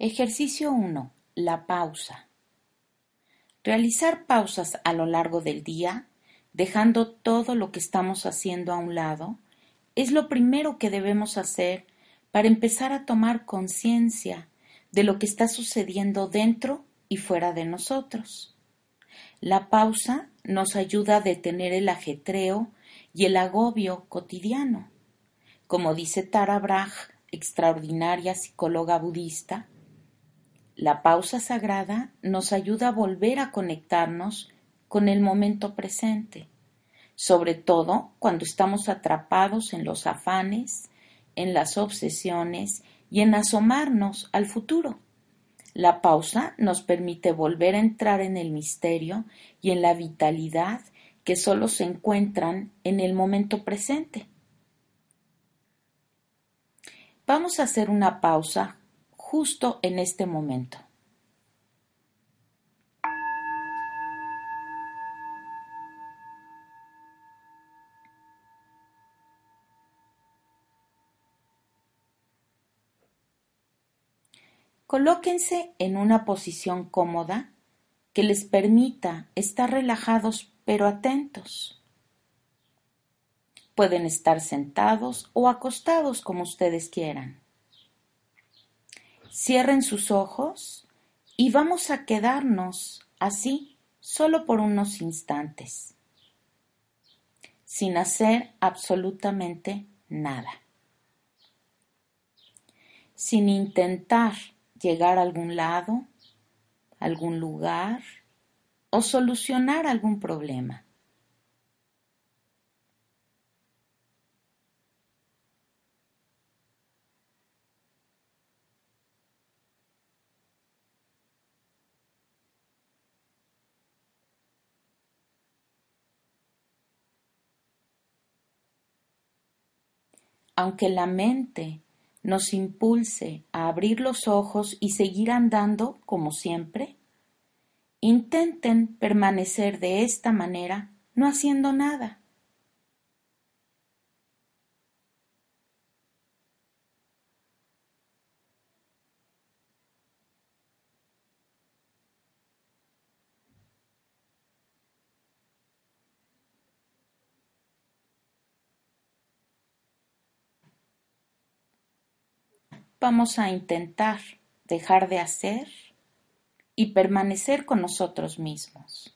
Ejercicio 1. La pausa. Realizar pausas a lo largo del día, dejando todo lo que estamos haciendo a un lado, es lo primero que debemos hacer para empezar a tomar conciencia de lo que está sucediendo dentro y fuera de nosotros. La pausa nos ayuda a detener el ajetreo y el agobio cotidiano. Como dice Tara Brach, extraordinaria psicóloga budista, la pausa sagrada nos ayuda a volver a conectarnos con el momento presente, sobre todo cuando estamos atrapados en los afanes, en las obsesiones y en asomarnos al futuro. La pausa nos permite volver a entrar en el misterio y en la vitalidad que solo se encuentran en el momento presente. Vamos a hacer una pausa justo en este momento. Colóquense en una posición cómoda que les permita estar relajados pero atentos. Pueden estar sentados o acostados como ustedes quieran. Cierren sus ojos y vamos a quedarnos así solo por unos instantes, sin hacer absolutamente nada, sin intentar llegar a algún lado, algún lugar o solucionar algún problema. Aunque la mente nos impulse a abrir los ojos y seguir andando como siempre, intenten permanecer de esta manera no haciendo nada. Vamos a intentar dejar de hacer y permanecer con nosotros mismos,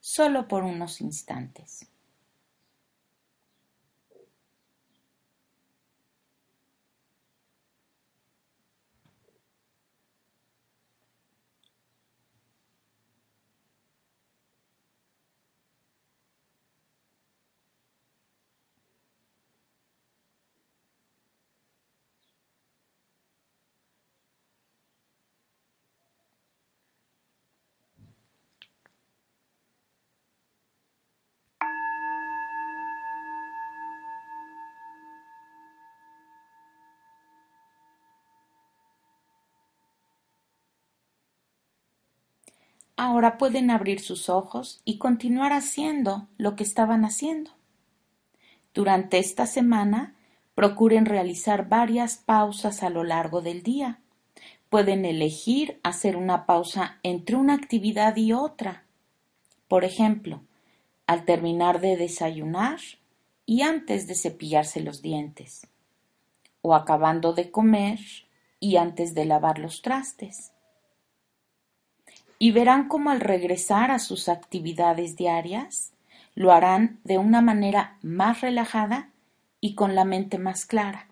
solo por unos instantes. Ahora pueden abrir sus ojos y continuar haciendo lo que estaban haciendo. Durante esta semana, procuren realizar varias pausas a lo largo del día. Pueden elegir hacer una pausa entre una actividad y otra. Por ejemplo, al terminar de desayunar y antes de cepillarse los dientes, o acabando de comer y antes de lavar los trastes y verán cómo al regresar a sus actividades diarias lo harán de una manera más relajada y con la mente más clara.